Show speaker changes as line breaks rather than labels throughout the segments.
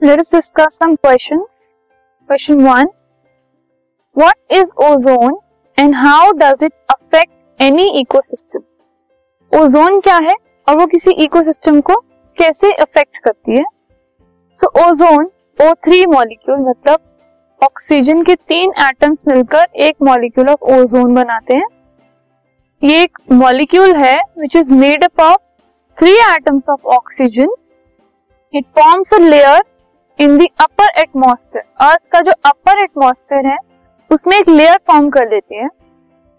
let us discuss some questions. Question 1. What is ozone and how does it affect any ecosystem? Ozone क्या है और वो किसी ecosystem को कैसे अफेक्ट करती है so ozone O three molecule मतलब ऑक्सीजन के तीन एटम्स मिलकर एक मॉलिक्यूल ऑफ़ ओजोन बनाते हैं ये एक मॉलिक्यूल है which is made up of three atoms of oxygen it forms a layer in the upper atmosphere earth का जो अपर एटमोस्फेयर है, उसमें एक लेयर फॉर्म कर देती है।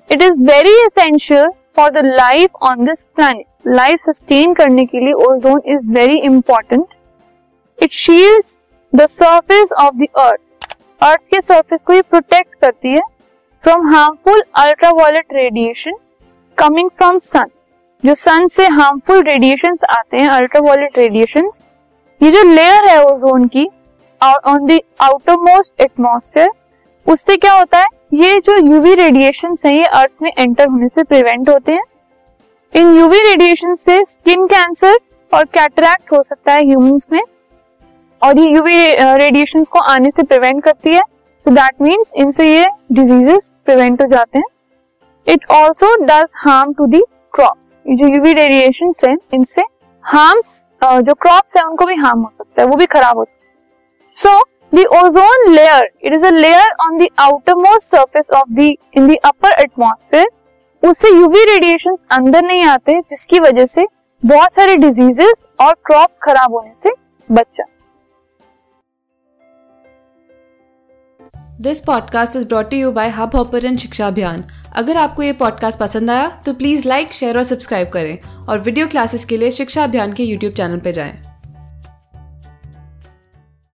It is very essential for the life on this planet life sustain करने के लिए ozone is very important it shields the surface of the earth earth के सर्फेस को ये प्रोटेक्ट करती है from harmful ultraviolet radiation coming from sun जो sun से हार्मफुल रेडिएशन आते हैं अल्ट्रावायलेट रेडिएशन ये जो लेयर है ओजोन की on the outermost atmosphere उससे क्या होता है? ये जो यूवी रेडिएशन है, ये अर्थ में एंटर होने से प्रिवेंट होते हैं। इन यूवी रेडिएशन से स्किन कैंसर और कैटरैक्ट हो सकता है ह्यूमंस में। और ये यूवी रेडिएशन को आने से प्रिवेंट करती है। सो दैट मीन्स इनसे ये डिजीजेस प्रिवेंट हो जाते हैं। It also does harm to the crops ये जो यूवी रेडिएशन है, इनसे हार्म्स जो क्रॉप्स है, उनको भी हार्म हो सकता है। वो भी खराब हो सकता है। So ozone layer it is layer on the outermost surface of the in the upper atmosphere उससे यूवी रेडिएशन अंदर नहीं आते, जिसकी वजह से बहुत सारे डिजीजेस और क्रॉप खराब होने से बच जाते
this podcast is brought you by Hubhopper शिक्षा अभियान अगर आपको ये पॉडकास्ट पसंद आया तो प्लीज़ लाइक शेयर और सब्सक्राइब करें। और वीडियो क्लासेस के लिए शिक्षा अभियान के यूट्यूब चैनल पर जाएँ।